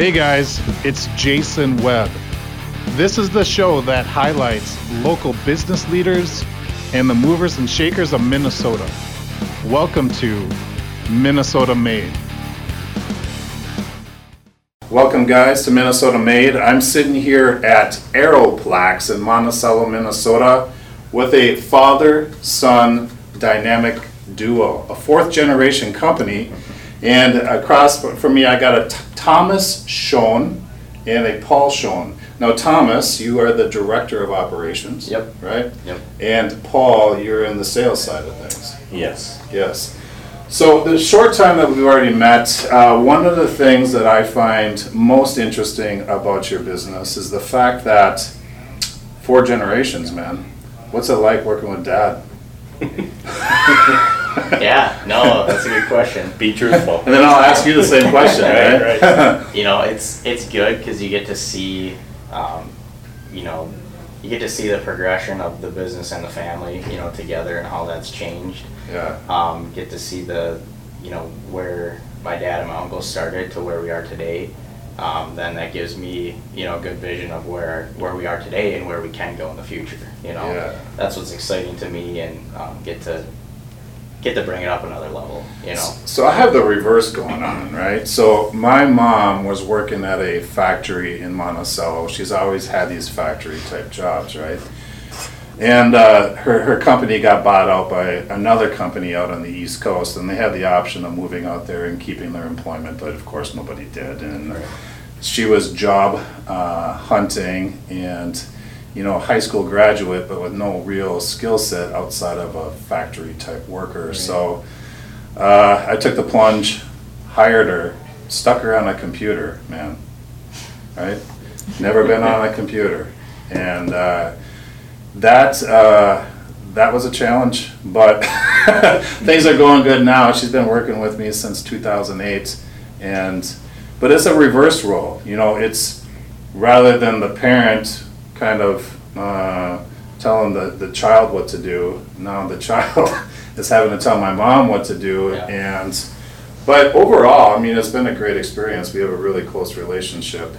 Hey guys, it's Jason Webb. This is the show that highlights local business leaders and the movers and shakers of Minnesota. Welcome to Minnesota Made. Welcome, guys, to Minnesota Made. I'm sitting here at Aeroplax in Monticello, Minnesota, with a father son dynamic duo, a fourth generation company. And across from me, I got a T- Thomas Schoen and a Paul Schoen. Now, Thomas, you are the director of operations. Yep. Right? Yep. And Paul, you're in the sales side of things. Yes. Yes. So the short time that we've already met, uh, one of the things that I find most interesting about your business is the fact that four generations, man. What's it like working with dad? Yeah, no, that's a good question. Be truthful. And then I'll ask you the same question, right? Right, You know, it's it's good because you get to see, um, you know, you get to see the progression of the business and the family, you know, together and how that's changed. yeah. Um, get to see the, you know, where my dad and my uncle started to where we are today. Um, then that gives me, you know, a good vision of where where we are today and where we can go in the future. You know, Yeah. that's what's exciting to me, and um, get to get to bring it up another level. You know. So I have the reverse going on, right? So my mom was working at a factory in Monticello. She's always had these factory type jobs, right? And uh, her, her company got bought out by another company out on the East Coast, and they had the option of moving out there and keeping their employment, but of course nobody did. And she was job uh, hunting and, you know, a high school graduate, but with no real skill set outside of a factory type worker. So uh, I took the plunge, hired her, stuck her on a computer, man. Right? Never been on a computer. And uh, that, uh, that was a challenge, but things are going good now. She's been working with me since 2008. And, but it's a reverse role. You know, it's rather than the parent kind of uh, telling the, the child what to do, now the child is having to tell my mom what to do. Yeah. And, but overall, I mean, it's been a great experience. We have a really close relationship.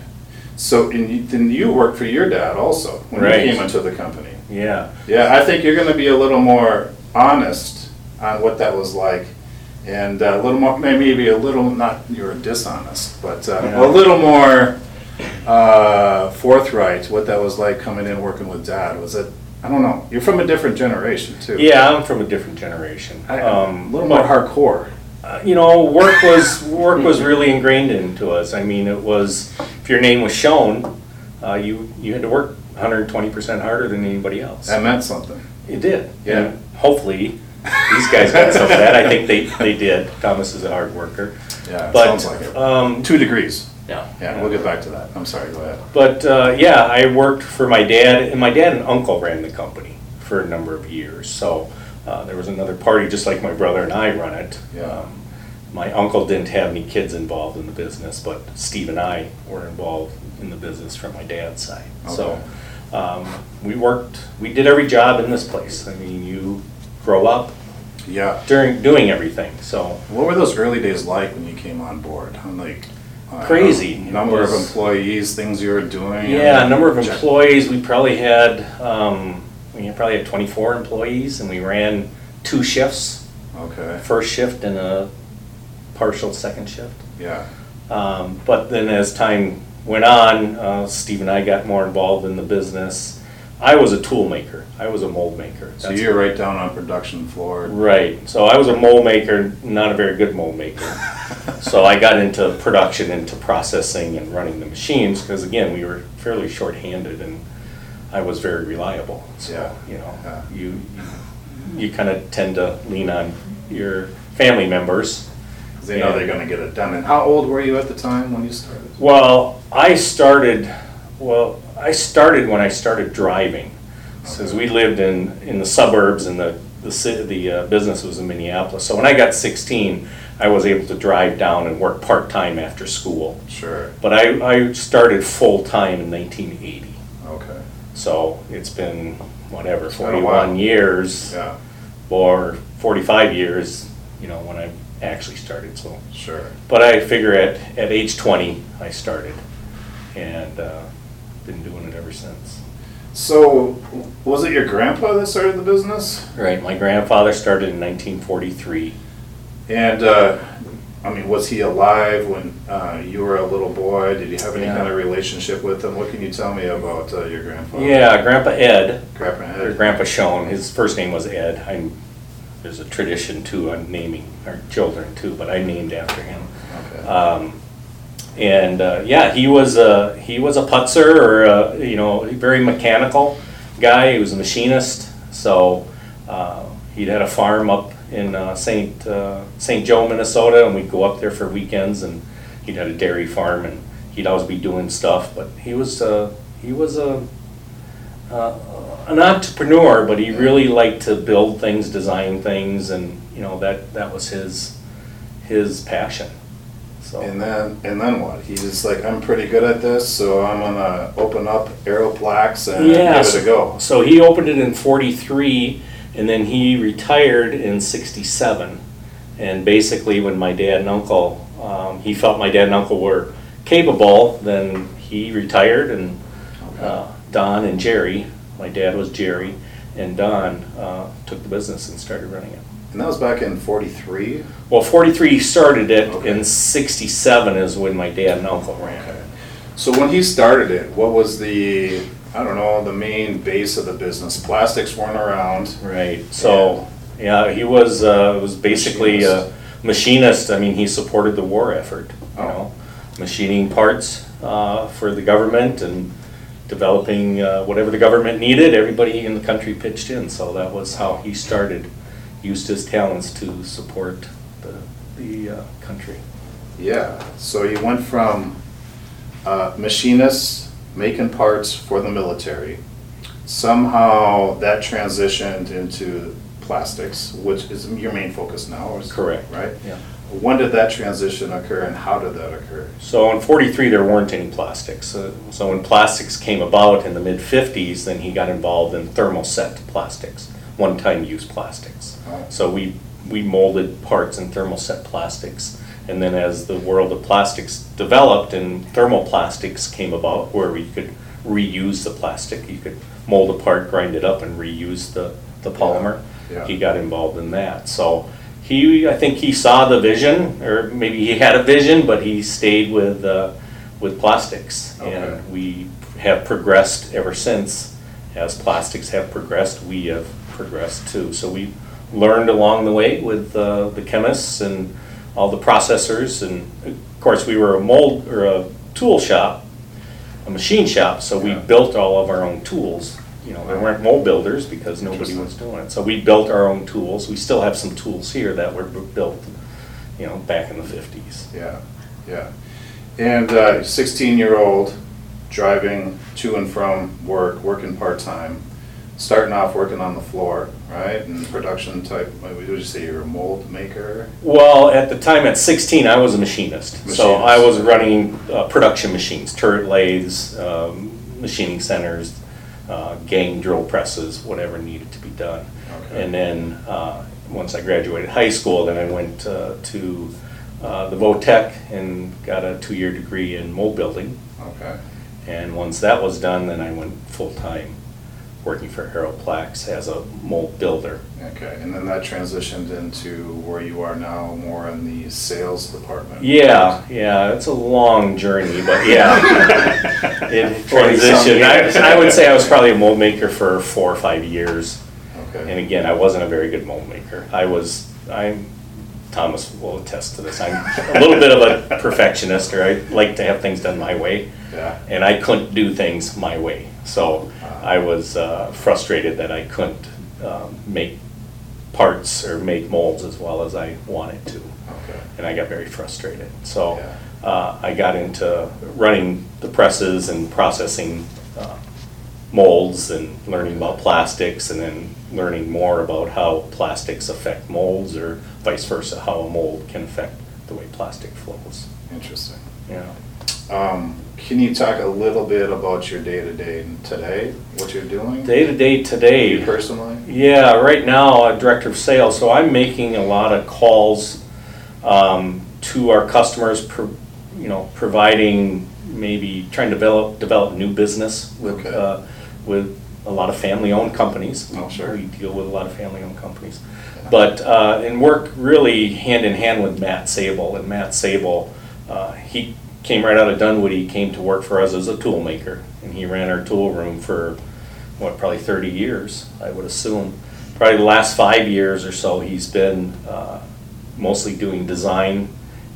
So, and you, then you worked for your dad also when Right. you came into the company. Yeah. Yeah, I think you're going to be a little more honest on what that was like, and a little more, maybe a little not you're dishonest, but uh, Yeah. a little more uh, forthright what that was like coming in working with dad. Was it? I don't know. You're from a different generation too. Yeah, I'm from a different generation. I, Um, a little more hardcore. uh, You know, work was work was really ingrained into us. I mean, it was if your name was Schoen, uh, you you had to work 120 percent harder than anybody else. That meant something. It did. Yeah. And hopefully, these guys got some of that. I think they they did. Thomas is a hard worker. Yeah, But sounds like it. um, Two degrees. Yeah. Yeah, we'll get back to that. I'm sorry. Go ahead. But uh, yeah, I worked for my dad, and my dad and uncle ran the company for a number of years. So uh, there was another party, just like my brother and I run it. Yeah. Um, my uncle didn't have any kids involved in the business, but Steve and I were involved in the business from my dad's side. Okay. So um, we worked, we did every job in this place. I mean, you grow up Yeah. during doing everything. So What were those early days like when you came on board? I'm like I don't Crazy. It number of was- employees, things you were doing. Yeah, number of Check- employees, we probably had, um, we probably had twenty-four employees and we ran two shifts, Okay. first shift and a partial second shift. Yeah. Um, but then as time went on, uh, Steve and I got more involved in the business. I was a tool maker, I was a mold maker. So That's- you're right down on production floor. Right, so I was a mold maker, not a very good mold maker. So I got into production, into processing and running the machines, because again, we were fairly short-handed and I was very reliable. So, Yeah, you know, yeah. you, you kind of tend to lean on your family members. 'Cause they know they're gonna get it done. And how old were you at the time when you started? Well, I started, well, I started when I started driving. Since we lived in, in the suburbs and the, the city, the uh, business was in Minneapolis. So when I got sixteen, I was able to drive down and work part-time after school. Sure. But I, I started full-time in nineteen eighty. Okay. So it's been, whatever, while. forty-one years Yeah. or forty-five years you know, when I actually started, so. Sure. But I figure at, at age twenty, I started, and, uh, been doing it ever since. So, was it your grandpa that started the business? Right, my grandfather started in nineteen forty-three. And, uh, I mean, was he alive when uh, you were a little boy? Did you have any Yeah. kind of relationship with him? What can you tell me about uh, your grandfather? Yeah, Grandpa Ed, Grandpa or Ed. Grandpa Schoen, his first name was Ed. I'm, there's a tradition too on naming our children too, but I named after him. Okay. Um, and uh, yeah, he was a he was a putzer or a, you know very mechanical guy. He was a machinist, so uh, he'd had a farm up in uh, Saint uh, Saint Joe, Minnesota, and we'd go up there for weekends. And he'd had a dairy farm, and he'd always be doing stuff. But he was uh, he was a uh, an entrepreneur, but he really liked to build things, design things, and you know that that was his his passion. So. And then, and then what? He's just like, I'm pretty good at this, so I'm gonna open up Aeroplax and Yeah, give it a go. So he opened it in '43, and then he retired in '67. And basically, when my dad and uncle, um, he felt my dad and uncle were capable, then he retired, and uh, Don and Jerry, my dad was Jerry, and Don uh, took the business and started running it. And that was back in '43. Well, '43 started it, Okay. and '67 is when my dad and uncle ran it. So when he started it, what was the, I don't know, the main base of the business? Plastics weren't around. Right, so, yeah, he was, uh, was basically a machinist, I mean, he supported the war effort, you Oh. know? Machining parts, uh, for the government and developing, uh, whatever the government needed, everybody in the country pitched in, so that was how he started. Used his talents to support the, the, uh, country. Yeah, so you went from uh, machinist making parts for the military. Somehow that transitioned into plastics, which is your main focus now, is- Correct. Right? Yeah. When did that transition occur and how did that occur? So in '43, there weren't any plastics. Uh, So when plastics came about in the mid-'50s, then he got involved in thermoset plastics, one-time use plastics. Oh. So we, we molded parts in thermoset plastics. And then as the world of plastics developed and thermoplastics came about, where we could reuse the plastic, you could mold a part, grind it up, and reuse the, the polymer. Yeah. He got involved in that. So he, I think he saw the vision, or maybe he had a vision, but he stayed with, uh, with plastics. Okay. And we have progressed ever since. As plastics have progressed, we have progressed too. So we learned along the way with uh, the chemists and all the processors. And of course, we were a mold, or a tool shop, a machine shop, so we Yeah. built all of our own tools. You know, there weren't mold builders because nobody was doing it. So we built our own tools. We still have some tools here that were bu- built, you know, back in the fifties. Yeah, yeah. And uh, 16 year old driving to and from work, working part time, starting off working on the floor, right? And production type, what would you say you're a mold maker? Well, at the time, at 16, I was a machinist. So I was running uh, production machines, turret lathes, um, machining centers, uh, gang drill presses, whatever needed to be done. Okay. And then, uh, once I graduated high school, then I went uh, to uh, the vo-tech and got a two-year degree in mold building. Okay, And once that was done, then I went full-time working for Aeroplax as a mold builder. okay. And then that transitioned into where you are now, more in the sales department. Yeah, yeah, it's a long journey, but yeah. It transitioned, I. I would say I was probably a mold maker for four or five years. Okay. And again, I wasn't a very good mold maker. I was, I'm, Thomas will attest to this, I'm a little bit of a perfectionist, or I like to have things done my way. yeah, And I couldn't do things my way. So I was uh, frustrated that I couldn't um, make parts or make molds as well as I wanted to okay, and I got very frustrated. So Yeah. uh, I got into running the presses and processing uh, molds and learning about plastics and then learning more about how plastics affect molds or vice versa, how a mold can affect the way plastic flows. interesting. Yeah. Um, can you talk a little bit about your day-to-day today, what you're doing? Day to day You today, personally? yeah, right now, I'm director of sales, so I'm making a lot of calls um, to our customers, pro- you know, providing, maybe trying to develop, develop new business with, Okay. uh, with a lot of family-owned companies. Oh, sure. We deal with a lot of family-owned companies. But, uh, and work really hand in hand with Matt Sable, and Matt Sable, uh, he came right out of Dunwoody, came to work for us as a tool maker, and he ran our tool room for, what, probably thirty years, I would assume. Probably the last five years or so, he's been, uh, mostly doing design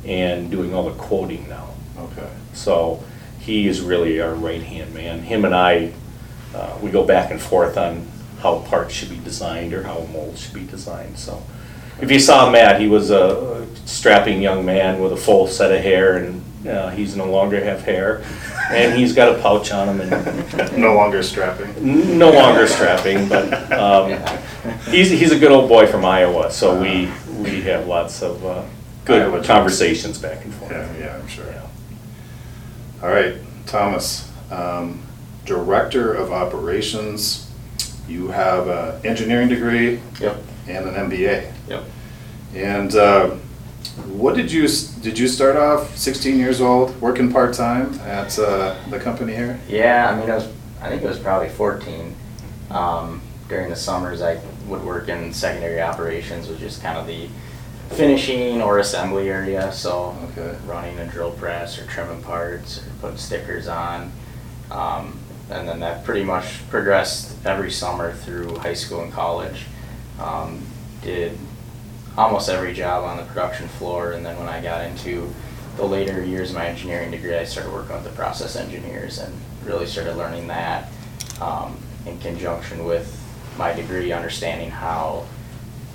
and doing all the quoting now. Okay, So he is really our right-hand man. Him and I, uh, we go back and forth on how parts should be designed or how molds should be designed, so. If you saw Matt, he was a strapping young man with a full set of hair and, uh, he's no longer have hair. And he's got a pouch on him and no longer strapping? n- no longer strapping, but, um, he's, he's a good old boy from Iowa, so we, we have lots of, uh, Iowa good jokes. conversations back and forth. Yeah, yeah, I'm sure. Yeah. All right, Thomas, um, Director of Operations, you have an engineering degree Yep, and an MBA. yep. And uh, what did you, did you start off 16 years old, working part-time at uh, the company here? Yeah, I mean, it was, I think it was probably fourteen. Um, during the summers, I would work in secondary operations, which is kind of the finishing or assembly area, so Okay. running a drill press or trimming parts or putting stickers on. Um, and then that pretty much progressed every summer through high school and college. Um, did almost every job on the production floor, and then when I got into the later years of my engineering degree, I started working with the process engineers and really started learning that um, in conjunction with my degree, understanding how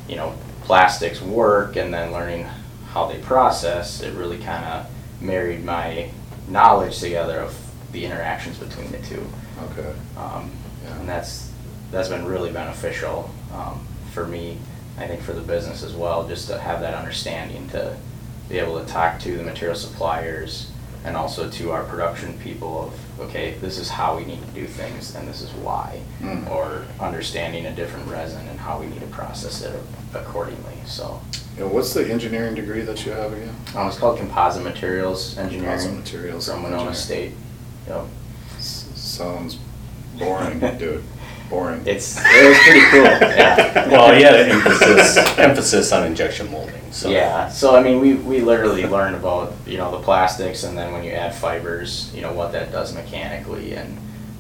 you know plastics work, and then learning how they process. It really kind of married my knowledge together of the interactions between the two. Okay. Um, Yeah. and that's, that's been really beneficial, um, for me, I think for the business as well, just to have that understanding to be able to talk to the material suppliers and also to our production people of, okay, this is how we need to do things and this is why. Mm. Or understanding a different resin and how we need to process it accordingly, so. And what's the engineering degree that you have again? Um, it's called Composite Materials Engineering. Composite Materials From Winona. State. Yep. S- Sounds boring, dude. Boring. It's, it was pretty cool, yeah. Well, he had an emphasis, emphasis on injection molding, so. Yeah, so I mean, we, we literally learned about, you know, the plastics and then when you add fibers, you know, what that does mechanically and,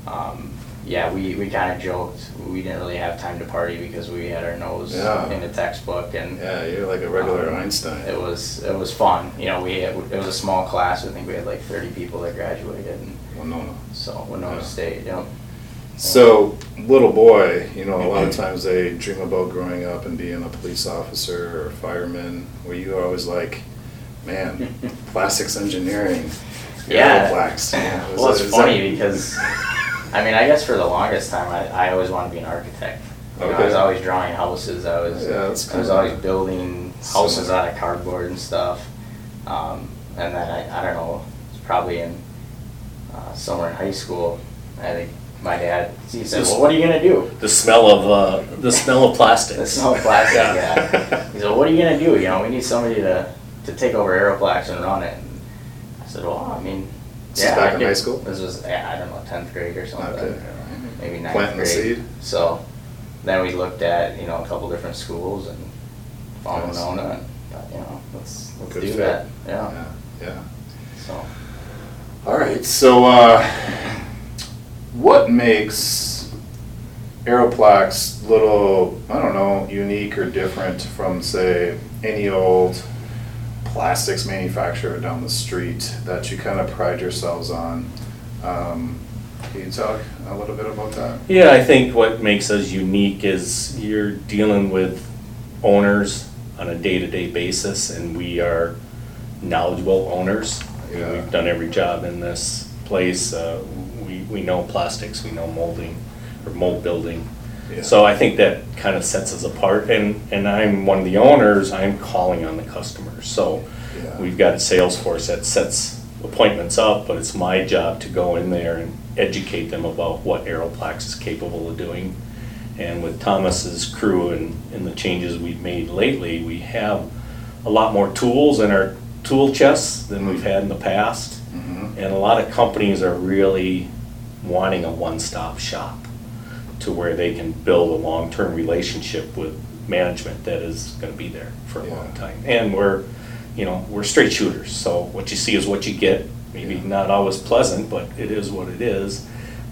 um, yeah, we, we kinda joked, we didn't really have time to party because we had our nose Yeah. in the textbook and Yeah, you're like a regular Um, Einstein. it was, it was fun, you know, we had, it was a small class, I think we had like thirty people that graduated and Well, no, no. so Winona Yeah. State, yep. So, little boy, you know, a lot of times they dream about growing up and being a police officer or a fireman. Were you always like, man, plastics engineering, Yeah. Aeroplax? Yeah, Well, it- it's funny that- because, I mean, I guess for the longest time, I, I always wanted to be an architect. You know, I was always drawing houses, I was, Yeah, I was always building houses out of cardboard and stuff. Um, and then I, I don't know, it's probably in, uh, somewhere in high school, I think my dad, he said, well, what are you gonna do? The smell of, uh, the smell of plastics. The smell of plastic, yeah. He said, what are you gonna do? You know, we need somebody to, to take over Aeroplax and run it. And I said, well, I mean, This is yeah. back I in could- high school? This was, yeah, I don't know, tenth grade or something. Okay. Maybe ninth Planting the grade. seed? So, then we looked at, you know, a couple different schools and found Nice. Winona and, thought, you know, let's, let's Good do fit. that. Yeah, Yeah, yeah. so. All right, so uh, what makes Aeroplax little, I don't know, unique or different from, say, any old plastics manufacturer down the street that you kind of pride yourselves on? Um, Can you talk a little bit about that? Yeah, I think what makes us unique is you're dealing with owners on a day-to-day basis, and we are knowledgeable owners. Yeah. We've done every job in this place. Uh, We, know plastics, we know molding, or mold building. Yeah. So I think that kind of sets us apart, and, and I'm one of the owners, I'm calling on the customers. So Yeah. we've got a sales force that sets appointments up, but it's my job to go in there and educate them about what Aeroplax is capable of doing. And with Thomas's crew and, and the changes we've made lately, we have a lot more tools in our tool chests than we've had in the past. Mhm. And a lot of companies are really wanting a one-stop shop to where they can build a long-term relationship with management that is gonna be there for a long time. And we're, you know, we're straight shooters, so what you see is what you get. Maybe Yeah. not always pleasant, but it is what it is.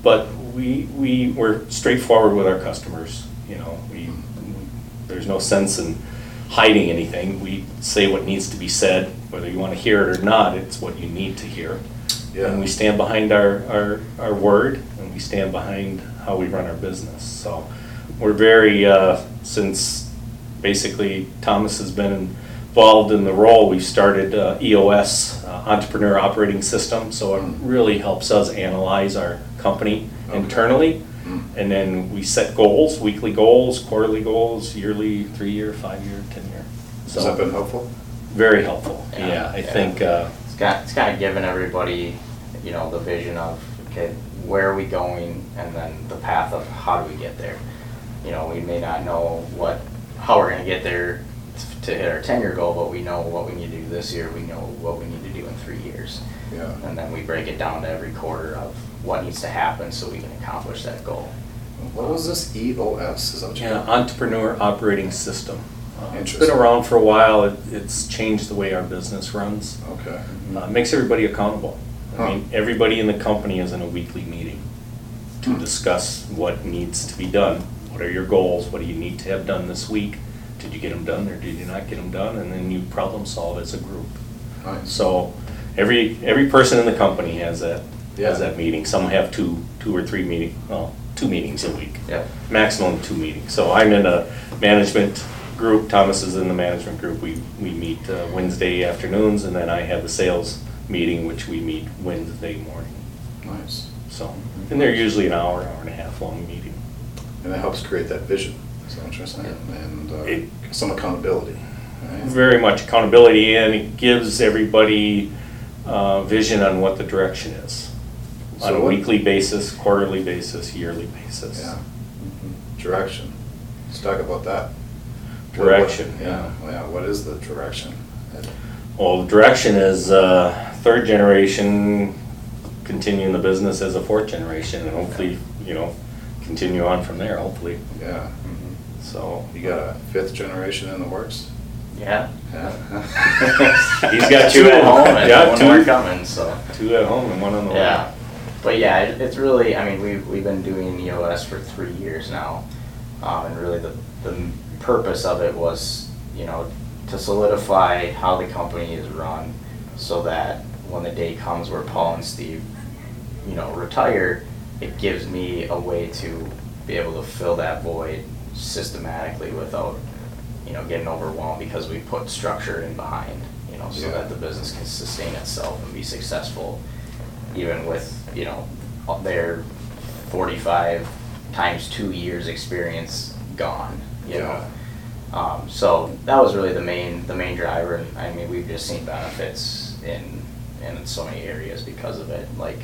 But we, we, we're straightforward with our customers, you know, we, there's no sense in hiding anything. We say what needs to be said, whether you wanna hear it or not, it's what you need to hear. Yeah. And we stand behind our, our, our word, and we stand behind how we run our business. So we're very, uh, since basically Thomas has been involved in the role, we've started uh, EOS, uh, Entrepreneur Operating System. So it really helps us analyze our company Okay. internally. Mm. And then we set goals, weekly goals, quarterly goals, yearly, three-year, five-year, ten-year. Has So that been helpful? Very helpful, Yeah, yeah. I yeah. think, uh, It's got, it's kind of given everybody, you know, the vision of, okay, where are we going? And then the path of how do we get there? You know, we may not know what, how we're gonna get there to hit our ten-year goal, but we know what we need to do this year, we know what we need to do in three years. Yeah. And then we break it down to every quarter of what needs to happen so we can accomplish that goal. What was this EOS? Is that what Yeah, Entrepreneur Operating System. It's been around for a while, It- it's changed the way our business runs. Okay. Uh, it Makes everybody accountable. Huh. I mean, everybody in the company is in a weekly meeting to Hmm. discuss what needs to be done. What are your goals? What do you need to have done this week? Did you get them done or did you not get them done? And then you problem solve as a group. Nice. So every, every person in the company has that, Yeah. has that meeting. Some have two, two or three meeting, well, two meetings a week Yep. maximum two meetings. So I'm in a management group, Thomas is in the management group. We, we meet uh, Wednesday afternoons, and then I have a sales meeting, which we meet Wednesday morning. Nice. So, and they're usually an hour, hour and a half long meeting. And it helps create that vision, is that you're saying? And It- uh, some accountability, right? Very much accountability, and it gives everybody uh, vision on what the direction is. On So a what- weekly basis, quarterly basis, yearly basis. Yeah. Direction. Let's talk about that. Direction, Yeah, yeah, what is the direction? Well, the direction is uh, third generation, continuing the business as a fourth generation, and hopefully, you know, continue on from there, hopefully. Yeah. So, You got a fifth generation in the works? Yeah. Yeah. He's got two two at home and yeah, one two. more coming, so. two at home and one on the way. Yeah, but yeah, it- it's really, I mean, we've, we've been doing EOS for three years now. Um, and really the, the purpose of it was, you know, to solidify how the company is run so that when the day comes where Paul and Steve, you know, retire, it gives me a way to be able to fill that void systematically without, you know, getting overwhelmed because we put structure in behind, you know, so Yeah. that the business can sustain itself and be successful even with, you know, their forty-five times two years experience gone, you know? Um, so that was really the main, the main driver, and I mean, we've just seen benefits in, in so many areas because of it, like,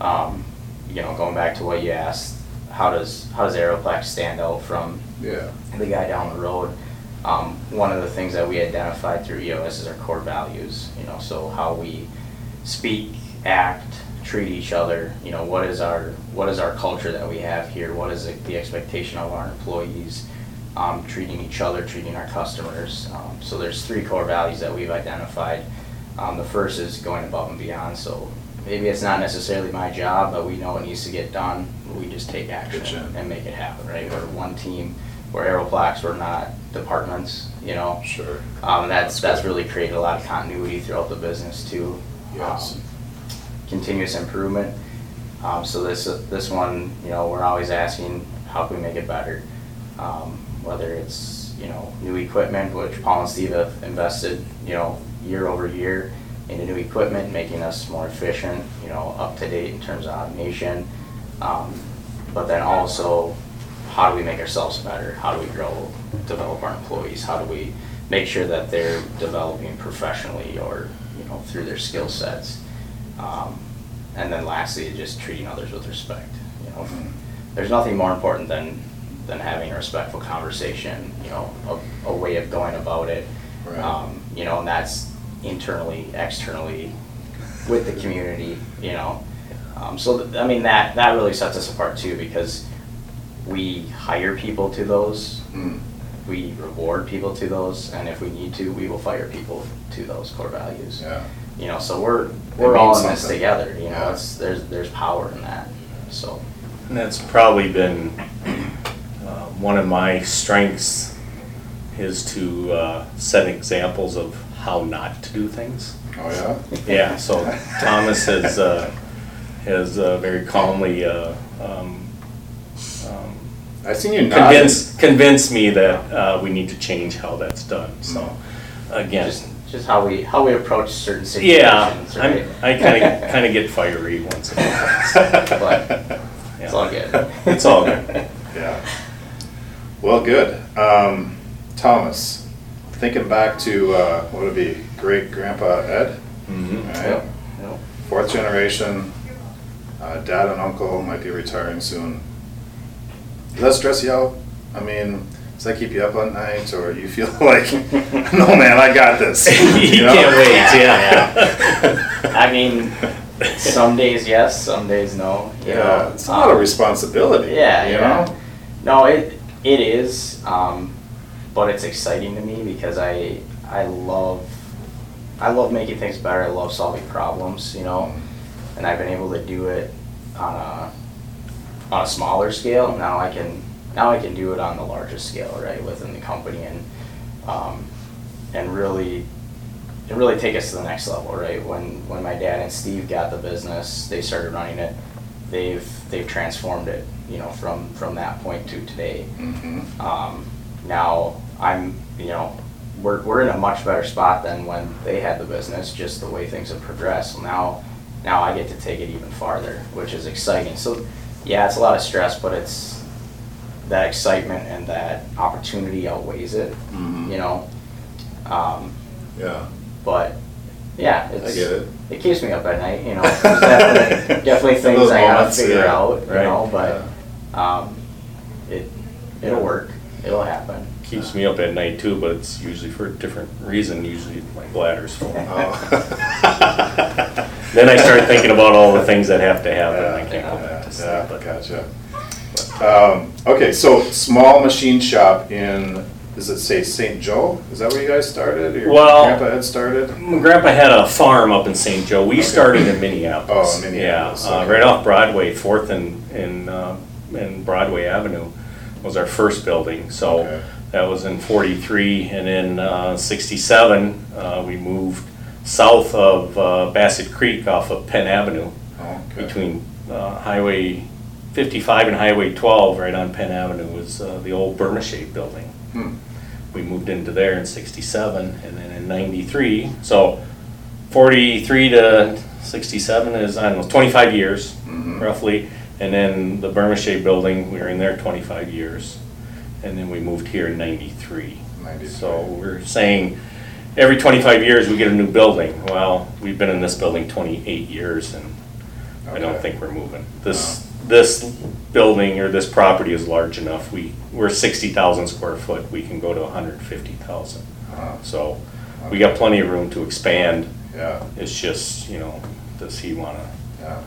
um, you know, going back to what you asked, how does, how does Aeroplax stand out from Yeah. the guy down the road. Um, one of the things that we identified through EOS is our core values, you know, so how we speak, act, treat each other, you know, what is our, what is our culture that we have here? What is the- the expectation of our employees, um, treating each other, treating our customers? Um, so there's three core values that we've identified. Um, the first is going above and beyond, so maybe it's not necessarily my job, but we know it needs to get done. We just take action Good job. and make it happen, right? We're one team, we're Aeroplax, we're not departments, you know? Sure. Um, that's, that's really created a lot of continuity throughout the business too. Yes. Um, Continuous improvement. Um, so this, this one, you know, we're always asking, how can we make it better? Um, whether it's, you know, new equipment, which Paul and Steve have invested, you know, year over year into new equipment, making us more efficient, you know, up to date in terms of automation. Um, but then also, how do we make ourselves better? How do we grow, develop our employees? How do we make sure that they're developing professionally or, you know, through their skill sets? Um, and then lastly, just treating others with respect. You know, Mhm. there's nothing more important than than having a respectful conversation. You know, a, a way of going about it. Right. Um, you know, and that's internally, externally, with the community. You know, um, so th- I mean that that really sets us apart too because we hire people to those Mm. we reward people to those, and if we need to, we will fire people to those core values. Yeah. You know, so we're we're all means in this together. You know, Yeah. it's there's there's power in that. So And that's probably been one of my strengths is to uh, set examples of how not to do things. Oh, yeah? Yeah, so Thomas has, uh, has uh, very calmly uh, um, um, I seen you nod. convinced, convinced me that uh, we need to change how that's done, so, again. just just how we how we approach certain Yeah, situations, I'm, right? I kinda, kinda get fiery once in a while. But it's all good. It's all good. Yeah. Well, good. Um, Thomas, thinking back to, uh, what would it be, great grandpa Ed? Mhm. Right? Yep, yep. Fourth generation, uh, dad and uncle might be retiring soon. Does that stress you out? I mean, does that keep you up at night, or you feel like, no man, I got this? You know? can't wait, Yeah, yeah. I mean, some days yes, some days no. You Yeah, know, it's a lot of Um, responsibility. Yeah, you yeah. know? No, it it is, um, but it's exciting to me because I I love I love making things better. I love solving problems, you know, and I've been able to do it on a on a smaller scale. Now I can now I can do it on the largest scale, right, within the company and um, and really and really take us to the next level, right? When when my dad and Steve got the business, they started running it. They've they've transformed it, you know, from from that point to today. Mhm. Um, now I'm, you know, we're we're in a much better spot than when they had the business, just the way things have progressed. Now now I get to take it even farther, which is exciting. So yeah, it's a lot of stress, but it's that excitement and that opportunity outweighs it, Mhm. you know. Um, Yeah, but yeah, I get it. it keeps me up at night, you know. Definitely, definitely things I gotta moments, figure yeah. out, you Right. know, but um, it it'll work. It'll happen. Keeps me up at night too, but it's usually for a different reason, usually my bladder's full. Oh. Then I start thinking about all the things that have to happen, and I Yeah, can't go back to sleep. yeah, but- Gotcha. Um, okay, so small machine shop in, does it say St. Joe? Is that where you guys started? or your Well- Grandpa had started? My grandpa had a farm up in St. Joe. We Okay. started in Minneapolis. Oh, Minneapolis, Yeah, uh, right off Broadway, Fourth and, and, uh, and Broadway Avenue was our first building. So Okay. that was in forty-three, and in, uh, sixty-seven, uh, we moved south of, uh, Bassett Creek off of Penn Avenue. Okay. Between, uh, Highway fifty-five and Highway twelve, right on Penn Avenue, was, uh, the old Burma-Shave building Hmm. we moved into there in '67, and then in '93. So '43 to '67 is I don't know 25 years Mhm. roughly, and then the Shave building we were in there 25 years, and then we moved here in '93. 93. So we're saying every 25 years we get a new building. Well, we've been in this building 28 years, and I don't Okay. think we're moving. This, this building or this property is large enough. We, we're 60,000 square foot, we can go to 150,000. Uh, So we got plenty of room to expand. Yeah, It's just, you know, does he wanna? yeah.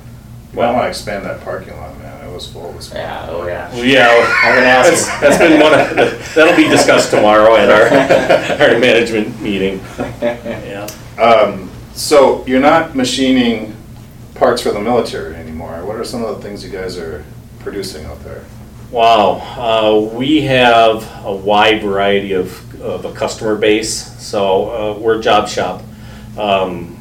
Well, I wanna expand that parking lot, man. It was full this morning. Yeah. Oh yeah. Well, yeah, I'm gonna ask that's, him. that's been one of, the- that'll be discussed tomorrow at our, our management meeting. Yeah. Um, so you're not machining parts for the military anymore. What are some of the things you guys are producing out there? Wow, uh, we have a wide variety of, of a customer base, so uh, we're a job shop. Um,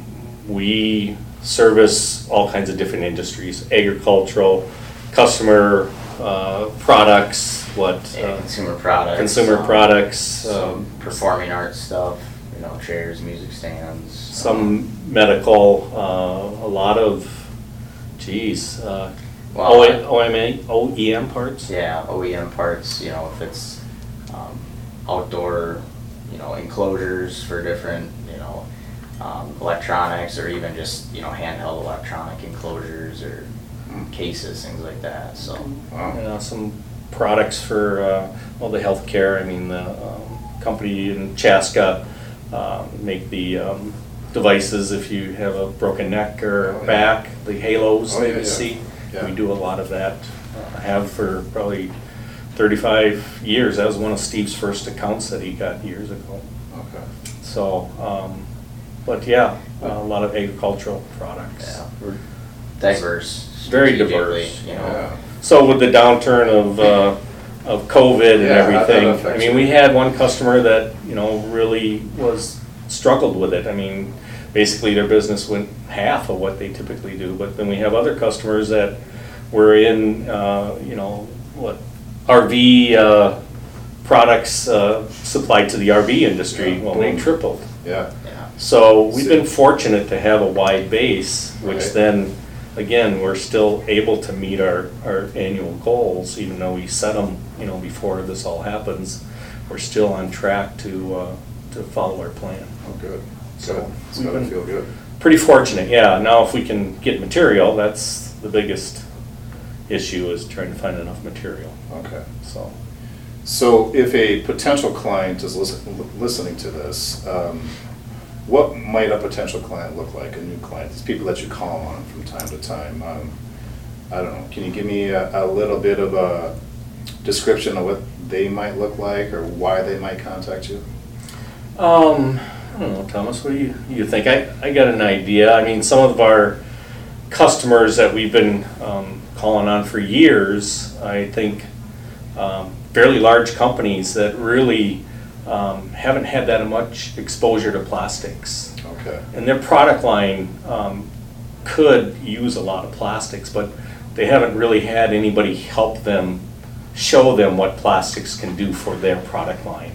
we service all kinds of different industries, agricultural, customer uh, products, what, uh, consumer products. consumer um, products, um, performing arts stuff. You know, chairs, music stands. some medical, uh, a lot of, geez, uh, Well, OEM parts. Yeah, OEM parts, you know, if it's um, outdoor, you know, enclosures for different, you know, um, electronics or even just, you know, handheld electronic enclosures or cases, things like that, so. Wow. Uh, some products for, uh, well, the healthcare, I mean, the um, company in Chaska uh, make the um, devices if you have a broken neck or Oh, yeah. back, the halos Oh, that yeah, you yeah. see. Yeah. We do a lot of that, uh, have for probably thirty-five years. That was one of Steve's first accounts that he got years ago. Okay. So, um, but yeah, a lot of agricultural products. Yeah, we're diverse. Very strategically, diverse, You know, Yeah. So with the downturn of, uh, of COVID and Yeah, how that everything, I affects mean, we had one customer that, you know, really was, struggled with it. I mean, basically their business went half of what they typically do, but then we have other customers that were in, uh, you know, what, RV, uh, products, uh, supplied to the RV industry, well, they tripled. Yeah. yeah. So we've been fortunate to have a wide base, which Right. then, again, we're still able to meet our, our annual goals, even though we set them, you know, before this all happens. We're still on track to, uh, to follow our plan. Oh, good. So, Good. It's we've gotta been- feel good. Pretty fortunate, yeah. Now, if we can get material, that's the biggest issue is trying to find enough material, Okay. so. So if a potential client is listen- listening to this, um, what might a potential client look like, a new client? These people that you call on from time to time. Um, I don't know, can you give me a, a little bit of a description of what they might look like or why they might contact you? Um, I don't know, Thomas, what do you, you think? I, I got an idea. I mean, some of our customers that we've been, um, calling on for years, I think, um, fairly large companies that really, um, haven't had that much exposure to plastics. Okay, And their product line, um, could use a lot of plastics, but they haven't really had anybody help them, show them what plastics can do for their product line.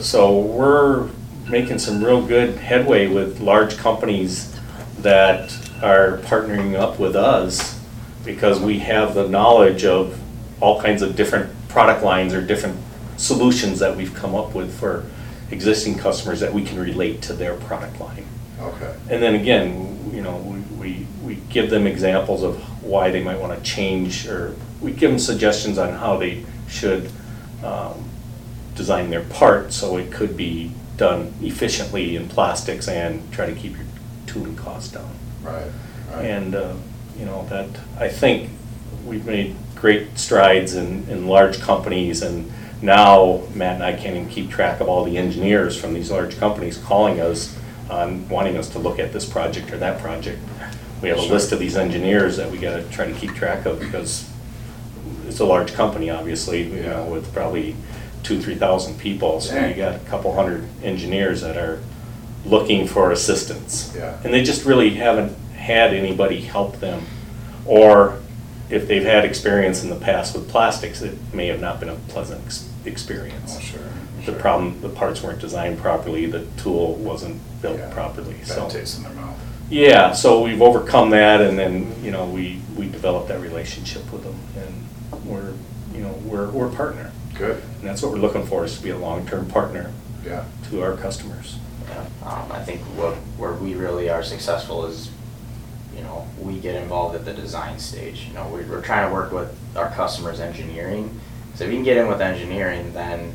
So we're making some real good headway with large companies that are partnering up with us because we have the knowledge of all kinds of different product lines or different solutions that we've come up with for existing customers that we can relate to their product line. Okay, And then again, you know, we, we, we give them examples of why they might want to change, or we give them suggestions on how they should um, design their part, so it could be done efficiently in plastics and try to keep your tooling costs down. right, right. And, uh, you know, that, I think we've made great strides in, in large companies, and now Matt and I can't even keep track of all the engineers from these large companies calling us, on wanting us to look at this project or that project. We have a list of these engineers that we gotta try to keep track of, because it's a large company, obviously, you know, with probably two, three thousand people, so you got a couple hundred engineers that are looking for assistance. Yeah. And they just really haven't had anybody help them. Or if they've had experience in the past with plastics, it may have not been a pleasant ex- experience. Oh, sure. The sure. problem, the parts weren't designed properly, the tool wasn't built Yeah. properly, so. Bad taste in their mouth. Yeah, so we've overcome that and then, you know, we, we developed that relationship with them and we're, you know, we're, we're a partner. Good, And that's what we're looking for, is to be a long-term partner yeah, to our customers. Yeah, um, I think what, where we really are successful is, you know, we get involved at the design stage. You know, we're, we're trying to work with our customers' engineering. So if you can get in with engineering, then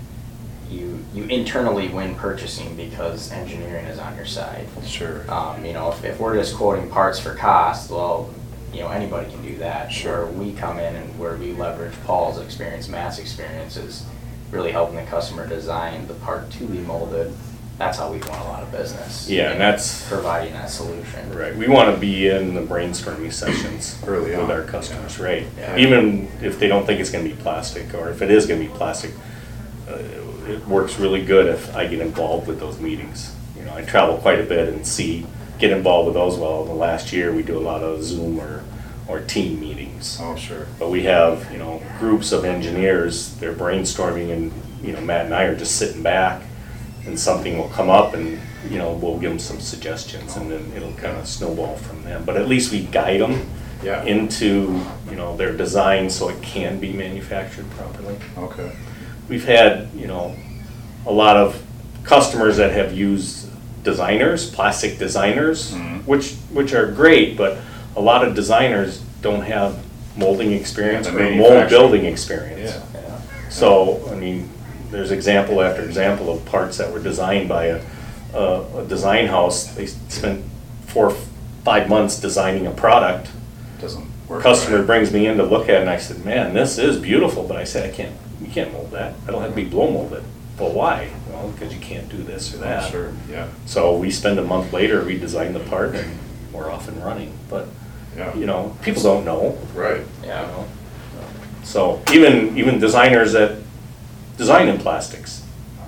you, you internally win purchasing because engineering is on your side. sure. Um, you know, if, if we're just quoting parts for cost, well, you know, anybody can do that. Sure. Where we come in and where we leverage Paul's experience, Matt's experience is really helping the customer design the part to be molded. That's how we want a lot of business. Yeah, and that's- Providing that solution. Right, we want to be in the brainstorming sessions Early with on, our customers, right? Yeah. Even if they don't think it's going to be plastic, or if it is going to be plastic, uh, it works really good if I get involved with those meetings. You know, I travel quite a bit and see, get involved with those. Well, the last year, we do a lot of Zoom or, or team meetings. Oh, sure. But we have, you know, groups of engineers, they're brainstorming and, you know, Matt and I are just sitting back and something will come up and, you know, we'll give them some suggestions and then it'll kind of snowball from them. But at least we guide them Yeah. into, you know, their design so it can be manufactured properly. Okay, We've had, you know, a lot of customers that have used designers, plastic designers, Mhm. which, which are great, but a lot of designers don't have molding experience Yeah, or mold building experience. Yeah. So, I mean, there's example after example of parts that were designed by a, a, a design house. They spent four, five months designing a product. Doesn't work. Customer right. brings me in to look at it and I said, man, this is beautiful, but I said, I can't, you can't mold that. I don't have to be blow molded. Well, why? Well, because you can't do this or Oh, that. Sure, yeah, So we spend a month later, we design the part and we're off and running. But, yeah. you know, people don't know. Right, you Yeah. know? So even, even designers that design in plastics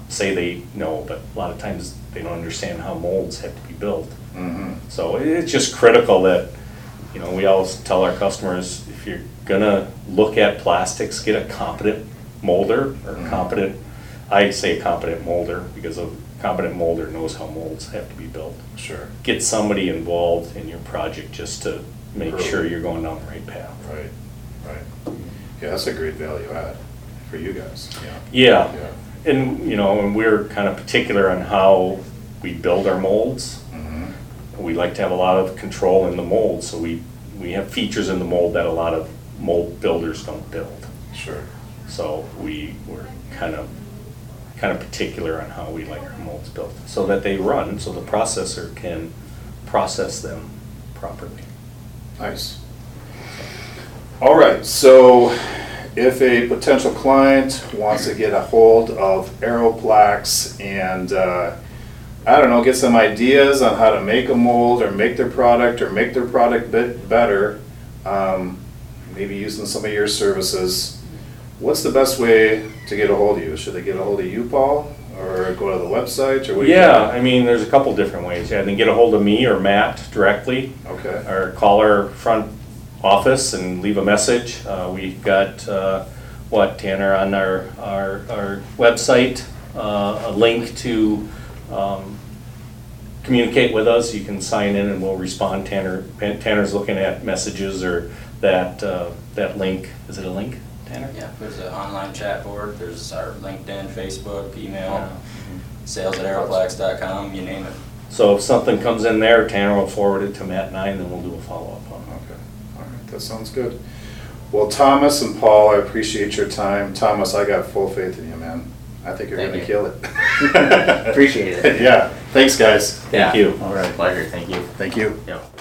say they know, but a lot of times they don't understand how molds have to be built. mm-hmm, So it's just critical that, you know, we always tell our customers, if you're gonna look at plastics, get a competent molder or Mhm. competent, I say competent molder because a competent molder knows how molds have to be built. sure, Get somebody involved in your project just to make sure you're going down the right path. right, right. Yeah, that's a great value add for you guys, yeah. Yeah, Yeah. and, you know, and we're kind of particular on how we build our molds. Mhm. We like to have a lot of control in the mold, so we, we have features in the mold that a lot of mold builders don't build. Sure, So we, we're kind of, kind of particular on how we like our molds built, so that they run, so the processor can process them properly. nice. All right, so if a potential client wants to get a hold of Aeroplax and, uh, I don't know, get some ideas on how to make a mold or make their product or make their product bit better, um, maybe using some of your services, what's the best way to get a hold of you? Should they get a hold of you, Paul, or go to the website, or what? do you Yeah. I mean, there's a couple different ways, yeah, they can get a hold of me or Matt directly, Okay, or call our front office and leave a message. Uh, We've got, uh, what, Tanner, on our, our, our website, uh, a link to um, communicate with us. You can sign in and we'll respond. Tanner, Tanner's looking at messages or that, uh, that link. Is it a link, Tanner? Yeah, there's an online chat board, there's our LinkedIn, Facebook, email, sales at aeroplax.com, you name it. So if something comes in there, Tanner will forward it to Matt and I, and then we'll do a follow-up on it. Okay, all right, that sounds good. Well, Thomas and Paul, I appreciate your time. Thomas, I got full faith in you, man. I think you're Thank gonna you. kill it. Appreciate it. Yeah, thanks, guys. Thank you. All right, Pleasure, thank you. thank you. Yep.